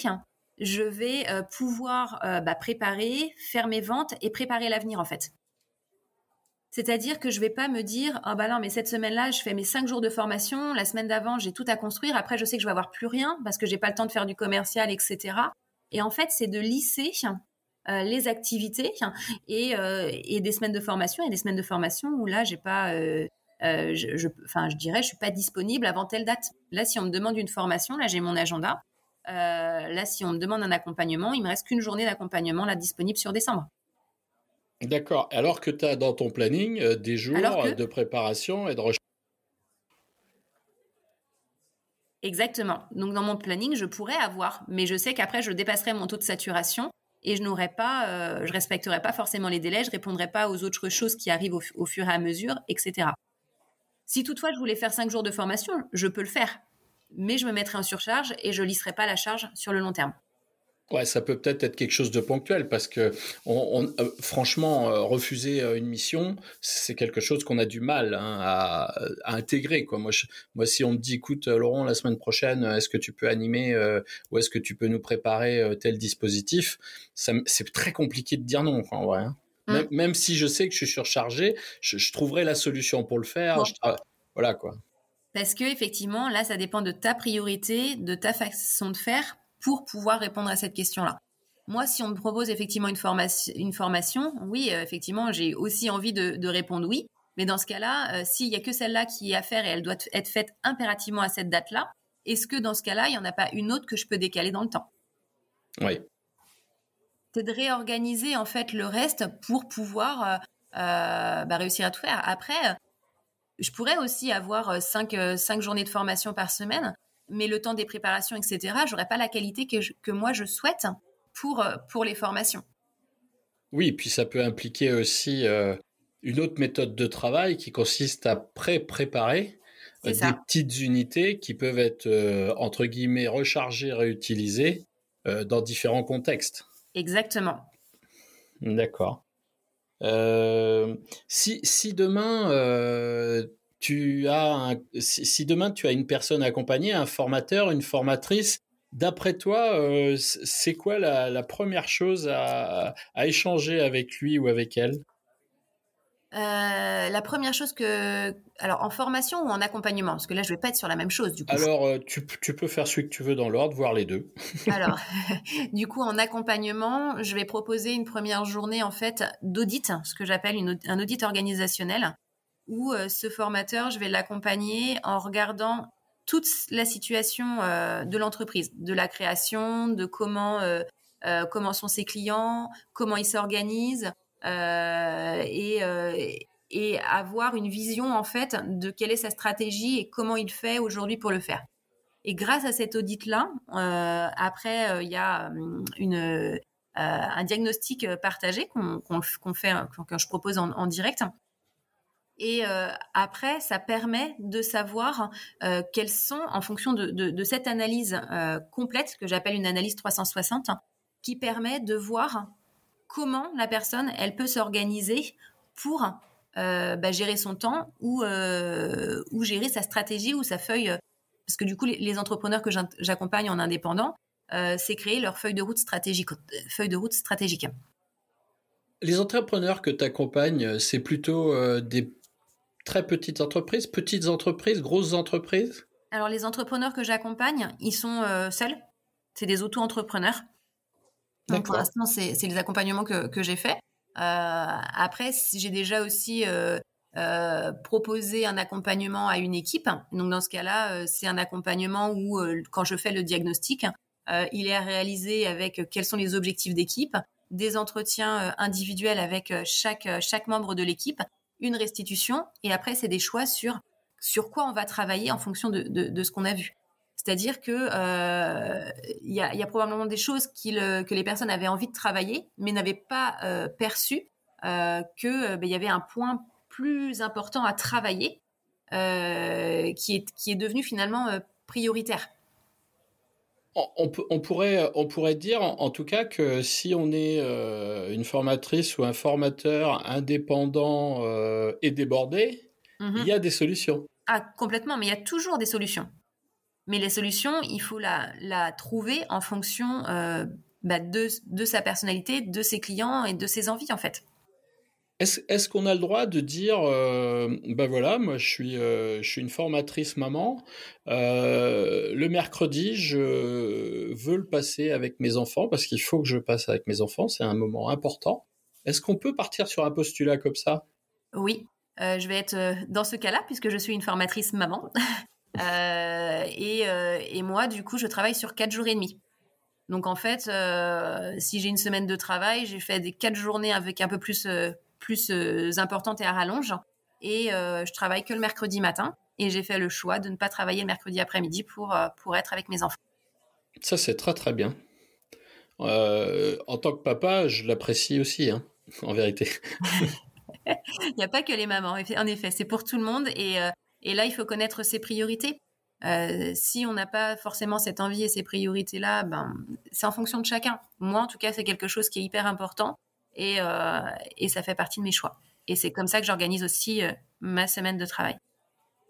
je vais euh, pouvoir euh, bah, préparer, faire mes ventes et préparer l'avenir, en fait. C'est-à-dire que je vais pas me dire, ah bah non, mais cette semaine-là, je fais mes cinq jours de formation, la semaine d'avant, j'ai tout à construire, après, je sais que je vais avoir plus rien parce que j'ai pas le temps de faire du commercial, etc. Et en fait, c'est de lisser euh, les activités et, euh, et, des semaines de formation et des semaines de formation où là j'ai pas euh, je, enfin je dirais je suis pas disponible avant telle date là si on me demande une formation là j'ai mon agenda là si on me demande un accompagnement il me reste qu'une journée d'accompagnement là disponible sur décembre D'accord. Alors que tu as dans ton planning des jours de préparation et de recherche? Exactement. Donc dans mon planning, je pourrais avoir, mais je sais qu'après, je dépasserai mon taux de saturation et je n'aurais pas, euh, je respecterais pas forcément les délais, je répondrais pas aux autres choses qui arrivent au, fur et à mesure, etc. Si toutefois je voulais faire cinq jours de formation, je peux le faire, mais je me mettrai en surcharge et je lisserai pas la charge sur le long terme. Ouais, ça peut peut-être être quelque chose de ponctuel parce que, on, euh, franchement, euh, refuser euh, une mission, c'est quelque chose qu'on a du mal hein, à, intégrer. Quoi. Moi, moi, si on me dit, écoute, Laurent, la semaine prochaine, est-ce que tu peux animer ou est-ce que tu peux nous préparer tel dispositif C'est très compliqué de dire non, en vrai. Hein. Mmh. Même, si je sais que je suis surchargé, je, trouverai la solution pour le faire. voilà quoi. Parce que effectivement, là, ça dépend de ta priorité, de ta façon de faire pour pouvoir répondre à cette question-là. Moi, si on me propose effectivement une, formation, une formation, oui, euh, effectivement, j'ai aussi envie de, répondre oui. Mais dans ce cas-là, euh, s'il y a que celle-là qui est à faire et elle doit être faite impérativement à cette date-là, est-ce que dans ce cas-là, il n'y en a pas une autre que je peux décaler dans le temps? Oui. C'est de réorganiser en fait le reste pour pouvoir euh, bah, réussir à tout faire. Après, je pourrais aussi avoir cinq, cinq journées de formation par semaine, mais le temps des préparations, etc., j'aurais pas la qualité que, que moi je souhaite pour, pour les formations. Oui, puis ça peut impliquer aussi une autre méthode de travail qui consiste à pré-préparer des petites unités qui peuvent être entre guillemets rechargées, réutilisées dans différents contextes. Exactement. D'accord. Euh, si, si demain euh, tu as si, demain tu as une personne accompagnée, un formateur, une formatrice, d'après toi, euh, c'est quoi la, première chose à, échanger avec lui ou avec elle? Euh, la première chose que, alors en formation ou en accompagnement, parce que là je vais pas être sur la même chose du coup. Alors euh, tu, peux faire ce que tu veux dans l'ordre, voir les deux. alors, du coup en accompagnement, je vais proposer une première journée en fait d'audit, ce que j'appelle un audit organisationnel, où euh, ce formateur, je vais l'accompagner en regardant toute la situation de l'entreprise, de la création, de comment comment sont ses clients, comment ils s'organisent, euh, et, euh, avoir une vision en fait de quelle est sa stratégie et comment il fait aujourd'hui pour le faire. Et grâce à cet audit-là, euh, après, il y a une, un diagnostic partagé qu'on fait, que je propose en, direct. Et après, ça permet de savoir euh, quels sont, en fonction de, cette analyse complète, que j'appelle une analyse 360, qui permet de voir comment la personne, elle peut s'organiser pour euh, bah, gérer son temps ou, euh, ou gérer sa stratégie ou sa feuille. Parce que du coup, les, entrepreneurs que j'accompagne en indépendant, euh, c'est créer leur. Feuille de route stratégique. Les entrepreneurs que tu accompagnes, c'est plutôt des très petites entreprises, petites entreprises, grosses entreprises? Alors les entrepreneurs que j'accompagne, ils sont seuls. C'est des auto-entrepreneurs. Donc pour l'instant, c'est les accompagnements que, que j'ai faits. Euh, après, j'ai déjà aussi euh, euh, proposé un accompagnement à une équipe. Donc dans ce cas-là, euh, c'est un accompagnement où euh, quand je fais le diagnostic, euh, il est à réaliser avec quels sont les objectifs d'équipe, des entretiens individuels avec chaque chaque membre de l'équipe, une restitution, et après c'est des choix sur sur quoi on va travailler en fonction de, de, ce qu'on a vu. C'est-à-dire que euh, il y, a, probablement des choses que les personnes avaient envie de travailler, mais n'avaient pas euh, perçu euh, que ben, il y avait un point plus important à travailler, qui est qui est devenu finalement prioritaire. On, pourrait, on pourrait dire en, tout cas que si on est une formatrice ou un formateur indépendant et débordé, mm-hmm. il y a des solutions. Ah, complètement, mais il y a toujours des solutions. Mais les solutions, il faut la, la trouver en fonction euh, bah, de, de, sa personnalité, de ses clients et de ses envies en fait. Est-ce qu'on a le droit de dire, ben voilà, moi je suis, euh, je suis une formatrice maman, euh, le mercredi je veux le passer avec mes enfants parce qu'il faut que je passe avec mes enfants, c'est un moment important. Est-ce qu'on peut partir sur un postulat comme ça? Oui, je vais être dans ce cas-là puisque je suis une formatrice maman. Et, moi, du coup, je travaille sur quatre jours et demi. Donc en fait, si j'ai une semaine de travail, j'ai fait des quatre journées avec un peu plus plus importantes et à rallonge. Et je travaille que le mercredi matin. Et j'ai fait le choix de ne pas travailler le mercredi après-midi pour pour être avec mes enfants. Ça c'est très très bien. en tant que papa, je l'apprécie aussi, hein, en vérité. Il n'y a pas que les mamans, en effet, c'est pour tout le monde. Et, et là, il faut connaître ses priorités. Euh, si on n'a pas forcément cette envie et ces priorités-là, ben, c'est en fonction de chacun. Moi, en tout cas, c'est quelque chose qui est hyper important et, euh, et ça fait partie de mes choix. Et c'est comme ça que j'organise aussi euh, ma semaine de travail.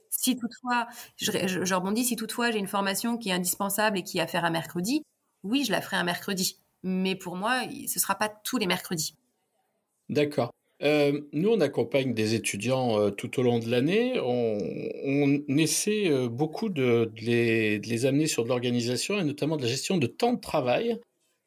Si toutefois, je, rebondis, si toutefois j'ai une formation qui est indispensable et qui a à faire un mercredi, oui, je la ferai un mercredi. Mais pour moi, ce sera pas tous les mercredis. D'accord. Euh, nous, on accompagne des étudiants tout au long de l'année. On, essaie beaucoup de, les, de, les, amener sur de l'organisation et notamment de la gestion de temps de travail.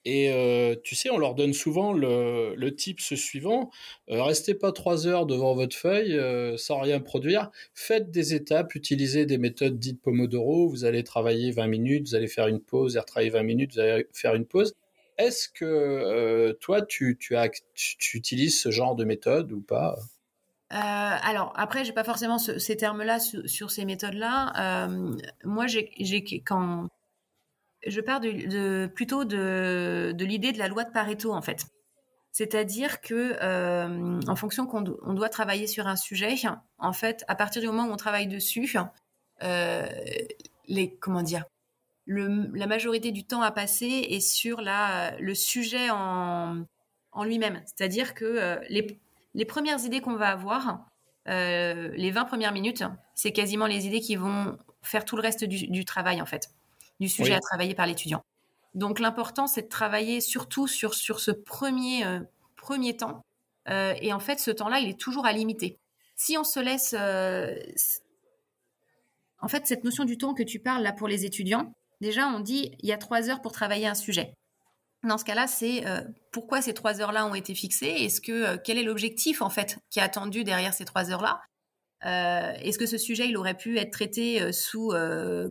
Et euh, tu sais, on leur donne souvent le, le tips suivant restez pas trois heures devant votre feuille sans rien produire. Faites des étapes, utilisez des méthodes dites Pomodoro. Vous allez travailler 20 minutes, vous allez faire une pause, et retravailler 20 minutes, vous allez faire une pause. Est-ce que euh, toi, tu, tu, as, tu, utilises ce genre de méthode ou pas? Alors après, j'ai pas forcément ces termes-là sur, ces méthodes-là. moi, j'ai quand je pars plutôt de, l'idée de la loi de Pareto en fait. C'est-à-dire que en fonction qu'on on doit travailler sur un sujet, en fait, à partir du moment où on travaille dessus, les comment dire, la majorité du temps à passer est sur la, le sujet en, lui-même. C'est-à-dire que euh, les, premières idées qu'on va avoir, euh, les 20 premières minutes, c'est quasiment les idées qui vont faire tout le reste du, travail, en fait, du sujet à travailler par l'étudiant. Donc l'important, c'est de travailler surtout sur, sur ce premier, euh, premier temps. et en fait, ce temps-là, il est toujours à limiter. Si on se laisse... en fait, cette notion du temps que tu parles là pour les étudiants, Déjà, on dit il y a trois heures pour travailler un sujet. Dans ce cas-là, c'est euh, pourquoi ces trois heures-là ont été fixées? Est-ce que euh, quel est l'objectif en fait qui est attendu derrière ces trois heures-là? Euh, Est-ce que ce sujet il aurait pu être traité sous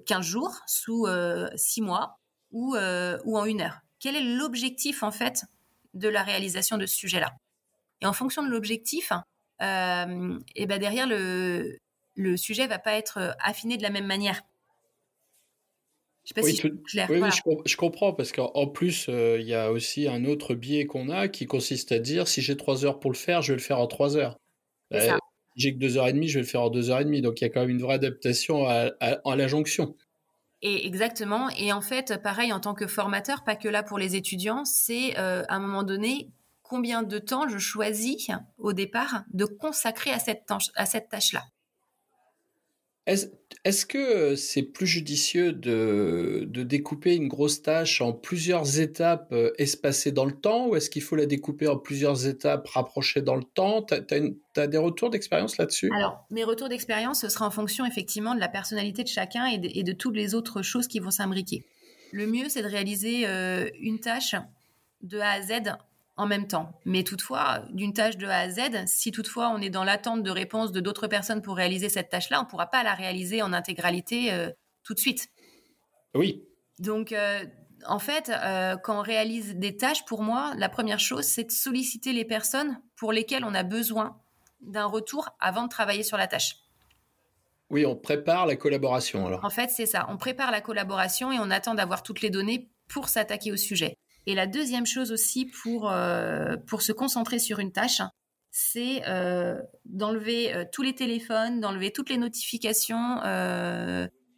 15 jours, sous 6 mois ou, ou en une heure? Quel est l'objectif en fait de la réalisation de ce sujet-là? Et en fonction de l'objectif, et eh ben derrière le le sujet va pas être affiné de la même manière. Je sais pas oui, si clair. Oui, je, comprends parce qu'en plus, euh, il y a aussi un autre biais qu'on a qui consiste à dire si j'ai trois heures pour le faire, je vais le faire en trois heures. Euh, j'ai que deux heures et demie, je vais le faire en deux heures et demie. Donc il y a quand même une vraie adaptation à, la jonction. Et exactement. Et en fait, pareil en tant que formateur, pas que là pour les étudiants, c'est euh, à un moment donné combien de temps je choisis au départ de consacrer à cette, à cette tâche-là. Est-ce que euh, c'est plus judicieux de, découper une grosse tâche en plusieurs étapes euh, espacées dans le temps ou est-ce qu'il faut la découper en plusieurs étapes rapprochées dans le temps? Tu as, des retours d'expérience là-dessus? Alors, mes retours d'expérience, ce sera en fonction effectivement de la personnalité de chacun et de, toutes les autres choses qui vont s'imbriquer. Le mieux, c'est de réaliser euh, une tâche de A à Z en même temps. Mais toutefois, d'une tâche de A à Z, si toutefois on est dans l'attente de réponses de d'autres personnes pour réaliser cette tâche-là, on ne pourra pas la réaliser en intégralité euh, tout de suite. Oui. Donc, euh, en fait, euh, quand on réalise des tâches, pour moi, la première chose, c'est de solliciter les personnes pour lesquelles on a besoin d'un retour avant de travailler sur la tâche. Oui, on prépare la collaboration alors. En fait, c'est ça. On prépare la collaboration et on attend d'avoir toutes les données pour s'attaquer au sujet. Et la deuxième chose aussi pour, euh, pour se concentrer sur une tâche, c'est euh, d'enlever euh, tous les téléphones, d'enlever toutes les notifications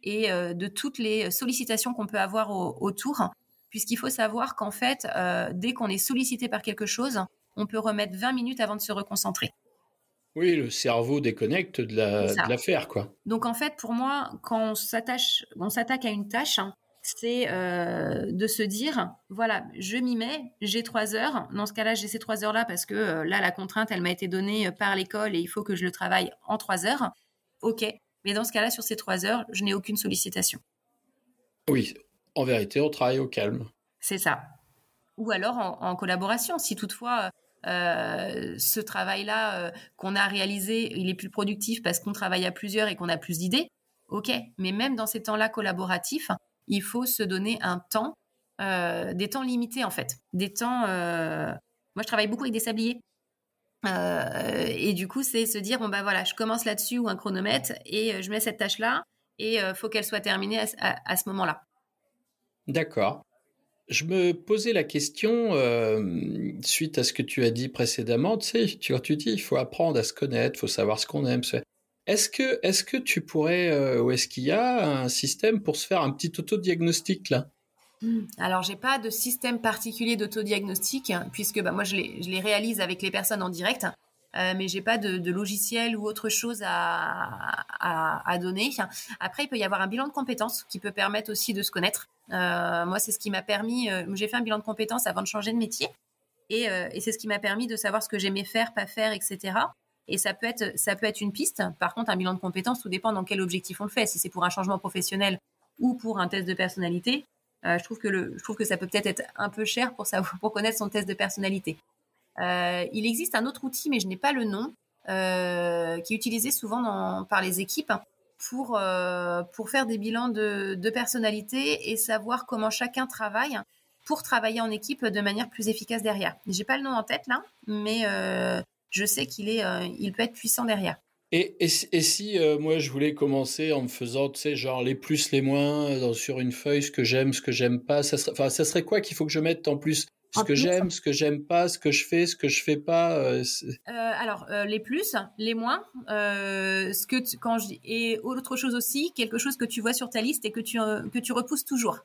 et de toutes les sollicitations qu'on peut avoir autour, puisqu'il faut savoir qu'en fait, dès qu'on est sollicité par quelque chose, on peut remettre 20 minutes avant de se reconcentrer. Oui, le cerveau déconnecte de l'affaire, quoi. Donc en fait, pour moi, quand on s'attache, on s'attaque à une tâche, c'est euh, de se dire, voilà, je m'y mets, j'ai trois heures. Dans ce cas-là, j'ai ces trois heures-là parce que euh, là, la contrainte, elle m'a été donnée euh, par l'école et il faut que je le travaille en trois heures. OK. Mais dans ce cas-là, sur ces trois heures, je n'ai aucune sollicitation. Oui, en vérité, on travaille au calme. C'est ça. Ou alors en, collaboration, si toutefois ce travail-là qu'on a réalisé, il est plus productif parce qu'on travaille à plusieurs et qu'on a plus d'idées. Ok, mais même dans ces temps-là collaboratifs, il faut se donner un temps, euh, des temps limités en fait. Des temps. Euh, moi, je travaille beaucoup avec des sabliers. Euh, et du coup, c'est se dire bon bah voilà, je commence là-dessus ou un chronomètre et je mets cette tâche là et faut qu'elle soit terminée à, ce moment-là. D'accord. Je me posais la question suite à ce que tu as dit précédemment. Tu tu dis il faut apprendre à se connaître, il faut savoir ce qu'on aime. Est-ce que, est que tu pourrais, euh, ou est-ce qu'il y a un système pour se faire un petit autodiagnostic là? Hmm. alors, j'ai pas de système particulier d'autodiagnostic, hein, puisque bah, moi, je les, réalise avec les personnes en direct, euh, mais j'ai pas de, logiciel ou autre chose à, donner. Après, il peut y avoir un bilan de compétences qui peut permettre aussi de se connaître. Euh, moi, c'est ce qui m'a permis, euh, j'ai fait un bilan de compétences avant de changer de métier, et, et c'est ce qui m'a permis de savoir ce que j'aimais faire, pas faire, etc. Et ça peut être, ça peut être une piste. Par contre, un bilan de compétences, tout dépend dans quel objectif on le fait. Si c'est pour un changement professionnel ou pour un test de personnalité, euh, je trouve que le, je trouve que ça peut peut-être être un peu cher pour savoir, pour connaître son test de personnalité. Euh, il existe un autre outil, mais je n'ai pas le nom, euh, qui est utilisé souvent par les équipes pour pour faire des bilans de, de personnalité et savoir comment chacun travaille pour travailler en équipe de manière plus efficace derrière. J'ai pas le nom en tête là, mais je sais qu'il est, il peut être puissant derrière. Et, et, si moi je voulais commencer en me faisant, tu sais, genre les plus, les moins sur une feuille, ce que j'aime, ce que j'aime pas, ça serait, ça serait quoi qu'il faut que je mette en plus? Ce que j'aime, ce que j'aime pas, ce que je fais, ce que je fais pas. Euh, alors les plus, les moins, ce que quand je et autre chose aussi, quelque chose que tu vois sur ta liste et que tu que tu repousses toujours.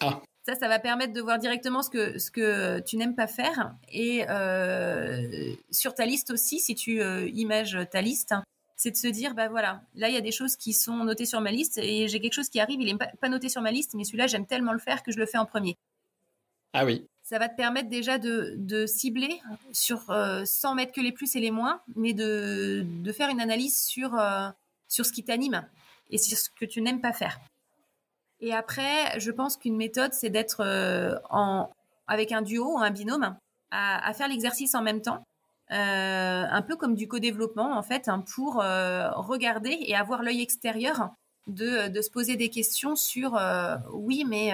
Ah. Ça, ça va permettre de voir directement ce que ce que tu n'aimes pas faire et sur ta liste aussi, si tu images ta liste, c'est de se dire bah voilà, là il y a des choses qui sont notées sur ma liste et j'ai quelque chose qui arrive, il est pas noté sur ma liste, mais celui-là j'aime tellement le faire que je le fais en premier. Ah oui ça va te permettre déjà de, cibler sur euh, sans mettre que les plus et les moins, mais de, faire une analyse sur, euh, sur ce qui t'anime et sur ce que tu n'aimes pas faire. Et après, je pense qu'une méthode, c'est d'être euh, avec un duo ou un binôme à, faire l'exercice en même temps, un peu comme du co-développement en fait, hein, pour regarder et avoir l'œil extérieur de, se poser des questions sur oui, mais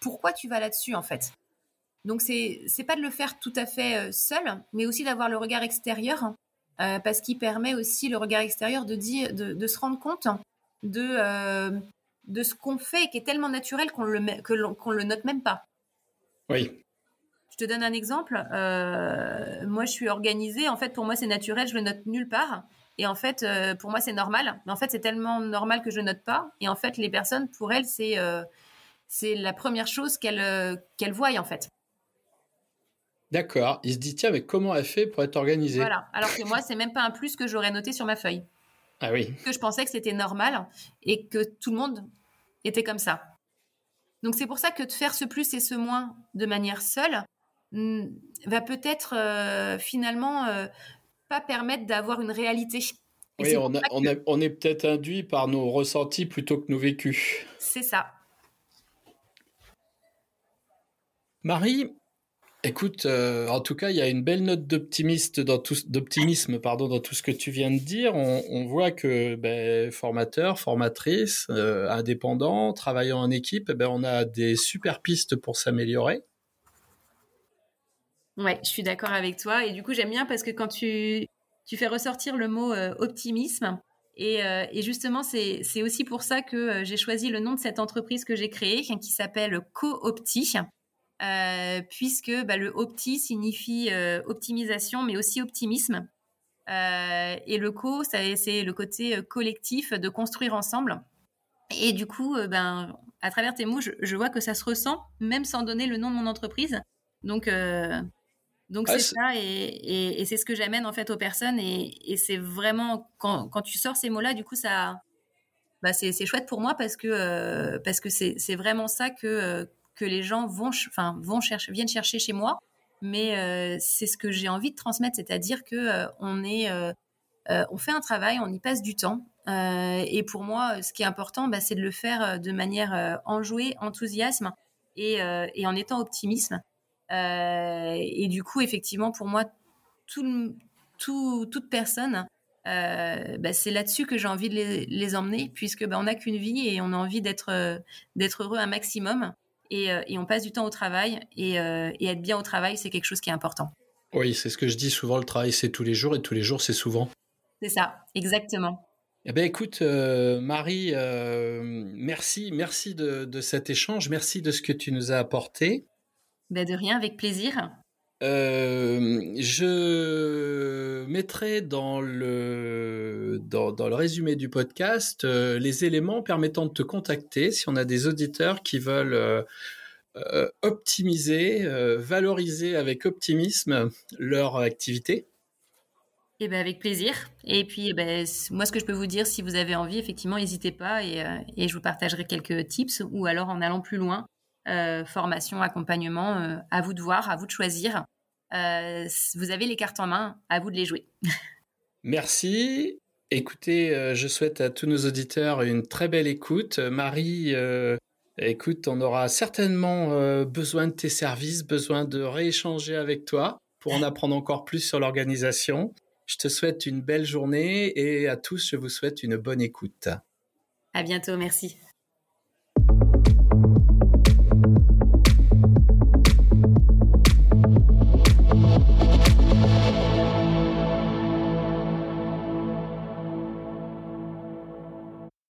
pourquoi tu vas là-dessus en fait? Donc c'est c'est pas de le faire tout à fait euh, seul, mais aussi d'avoir le regard extérieur euh, parce qu'il permet aussi le regard extérieur de de, se rendre compte de euh, de ce qu'on fait qui est tellement naturel qu'on le qu'on le note même pas. Oui. Je te donne un exemple. moi, je suis organisée. En fait, pour moi, c'est naturel. Je le note nulle part. Et en fait, pour moi, c'est normal. Mais en fait, c'est tellement normal que je note pas. Et en fait, les personnes, pour elles, c'est c'est la première chose qu'elle euh, qu'elle voie en fait. D'accord. Il se dit tiens mais comment elle fait pour être organisée? Voilà. Alors que moi c'est même pas un plus que j'aurais noté sur ma feuille. Ah oui. Que je pensais que c'était normal et que tout le monde était comme ça. Donc c'est pour ça que de faire ce plus et ce moins de manière seule hmm, va peut-être euh, finalement euh, pas permettre d'avoir une réalité. oui, on, on est peut-être induit par nos ressentis plutôt que nos vécus. C'est ça. Marie, écoute, euh, en tout cas, il y a une belle note d'optimisme dans tout, d'optimisme, pardon, dans tout ce que tu viens de dire. On, voit que ben, formateur, formatrice, euh, indépendant, travaillant en équipe, ben, on a des super pistes pour s'améliorer. Ouais, je suis d'accord avec toi. Et du coup, j'aime bien parce que quand tu, tu fais ressortir le mot euh, optimisme, et, et, justement, c'est aussi pour ça que j'ai choisi le nom de cette entreprise que j'ai créée, qui s'appelle Co-Opti. Euh, puisque bah, le opti signifie euh, optimisation, mais aussi optimisme. Euh, et le co, c'est le côté collectif de construire ensemble. Et du coup, ben, à travers tes mots, je, vois que ça se ressent, même sans donner le nom de mon entreprise. Donc, donc c'est ça, et, c'est ce que j'amène en fait aux personnes. Et, c'est vraiment quand, quand, tu sors ces mots-là, du coup, ça, bah, c'est chouette pour moi parce que parce que c'est vraiment ça que que les gens vont, enfin, vont chercher, viennent chercher chez moi. Mais euh, c'est ce que j'ai envie de transmettre, c'est-à-dire que euh, on est, euh, on fait un travail, on y passe du temps. et pour moi, ce qui est important, bah, c'est de le faire de manière enjouée, enthousiasme et, en étant optimisme. et du coup, effectivement, pour moi, tout, tout, toute personne bah, c'est là-dessus que j'ai envie de les, emmener, puisque bah, on n'a qu'une vie et on a envie d'être heureux un maximum. Euh, et, on passe du temps au travail euh, et, être bien au travail, c'est quelque chose qui est important. Oui, c'est ce que je dis souvent, le travail c'est tous les jours et tous les jours c'est souvent. C'est ça, exactement. Eh ben écoute, euh, Marie, merci, merci de, cet échange, merci de ce que tu nous as apporté. Ben de rien, avec plaisir. Euh, je mettrai dans le, dans, dans, le résumé du podcast euh, les éléments permettant de te contacter si on a des auditeurs qui veulent euh, optimiser, valoriser avec optimisme leur activité. Eh ben avec plaisir. Et puis, eh ben, moi, ce que je peux vous dire, si vous avez envie, effectivement, n'hésitez pas et, et, je vous partagerai quelques tips ou alors en allant plus loin, euh, formation, accompagnement, euh, à vous de voir, à vous de choisir. Euh, vous avez les cartes en main, à vous de les jouer. Merci. Écoutez, je souhaite à tous nos auditeurs une très belle écoute. Marie, écoute, on aura certainement besoin de tes services, besoin de rééchanger avec toi pour en apprendre encore plus sur l'organisation. Je te souhaite une belle journée et à tous, je vous souhaite une bonne écoute. À bientôt, merci.